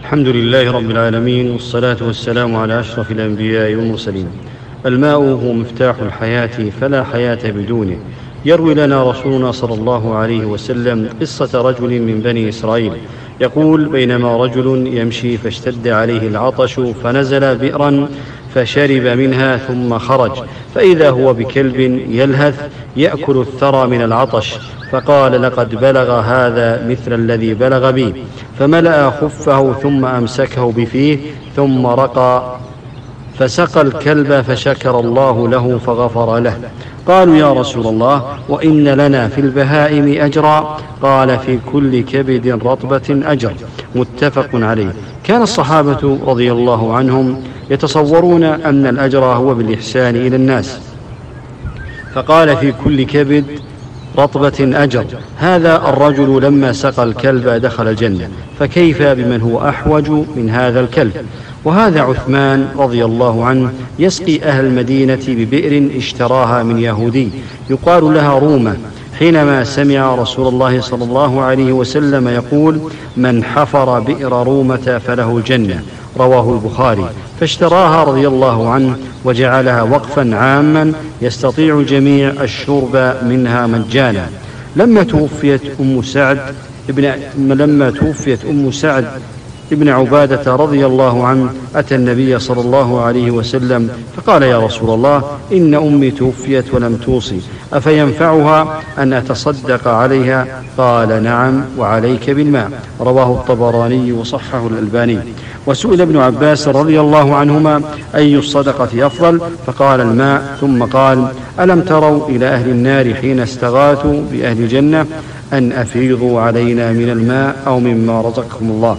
الحمد لله رب العالمين والصلاة والسلام على أشرف الأنبياء والمرسلين. الماء هو مفتاح الحياة فلا حياة بدونه. يروي لنا رسولنا صلى الله عليه وسلم قصة رجل من بني إسرائيل. يقول بينما رجل يمشي فاشتد عليه العطش فنزل بئرا فشرب منها ثم خرج. فإذا هو بكلب يلهث يأكل الثرى من العطش. فقال لقد بلغ هذا مثل الذي بلغ بي. فملأ خفه ثم أمسكه بفيه ثم رقى. فسقى الكلب فشكر الله له فغفر له. قالوا يا رسول الله وإن لنا في البهائم أجرا. قال في كل كبد رطبة أجر. متفق عليه. كان الصحابة رضي الله عنهم يتصورون أن الأجر هو بالإحسان إلى الناس. فقال في كل كبد رطبة أجر. هذا الرجل لما سقى الكلب دخل الجنة. فكيف بمن هو أحوج من هذا الكلب؟ وهذا عثمان رضي الله عنه يسقي أهل المدينة ببئر اشتراها من يهودي. يقال لها رومة. حينما سمع رسول الله صلى الله عليه وسلم يقول من حفر بئر رومة فله الجنة. رواه البخاري. فاشتراها رضي الله عنه وجعلها وقفا عاما يستطيع الجميع الشرب منها مجانا. لما توفيت أم سعد ابن لما توفيت أم سعد ابن عبادة رضي الله عنه أتى النبي صلى الله عليه وسلم فقال يا رسول الله إن أمي توفيت ولم توصي أفينفعها أن أتصدق عليها؟ قال نعم وعليك بالماء. رواه الطبراني وصححه الألباني. وسئل ابن عباس رضي الله عنهما أي الصدقة أفضل؟ فقال الماء. ثم قال ألم تروا إلى أهل النار حين استغاثوا بأهل الجنة أن أفيضوا علينا من الماء أو مما رزقكم الله؟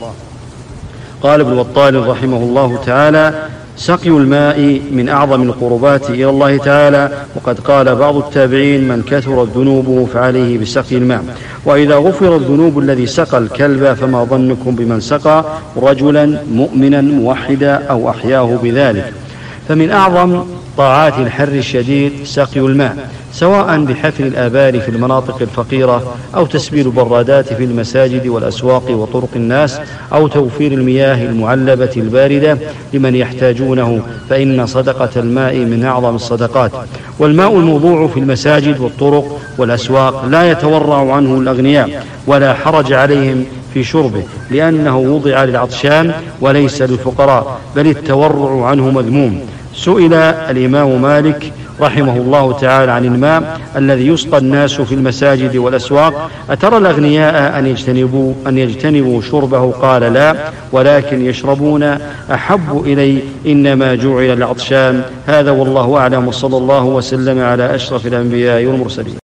قال ابن بطال رحمه الله تعالى سقي الماء من أعظم القربات إلى الله تعالى وقد قال بعض التابعين من كثرت ذنوبه فعليه بسقي الماء. وإذا غفر الذنوب الذي سقى الكلب فما ظنكم بمن سقى؟ رجلا مؤمنا موحدا أو أحياه بذلك. فمن أعظم طاعات الحر الشديد سقي الماء سواء بحفر الآبار في المناطق الفقيرة أو تسبيل البرادات في المساجد والأسواق وطرق الناس أو توفير المياه المعلبة الباردة لمن يحتاجونه فإن صدقة الماء من أعظم الصدقات. والماء الموضوع في المساجد والطرق والأسواق لا يتورع عنه الأغنياء ولا حرج عليهم في شربه لأنه وضع للعطشان وليس للفقراء بل التورع عنه مذموم. سئل الإمام مالك رحمه الله تعالى عن الماء الذي يسقى الناس في المساجد والأسواق. أترى الأغنياء أن يجتنبوا, أن يجتنبوا شربه؟ قال لا ولكن يشربون. أحب إلي إنما جعل العطشان. هذا والله أعلم وصلى الله وسلم على أشرف الأنبياء والمرسلين.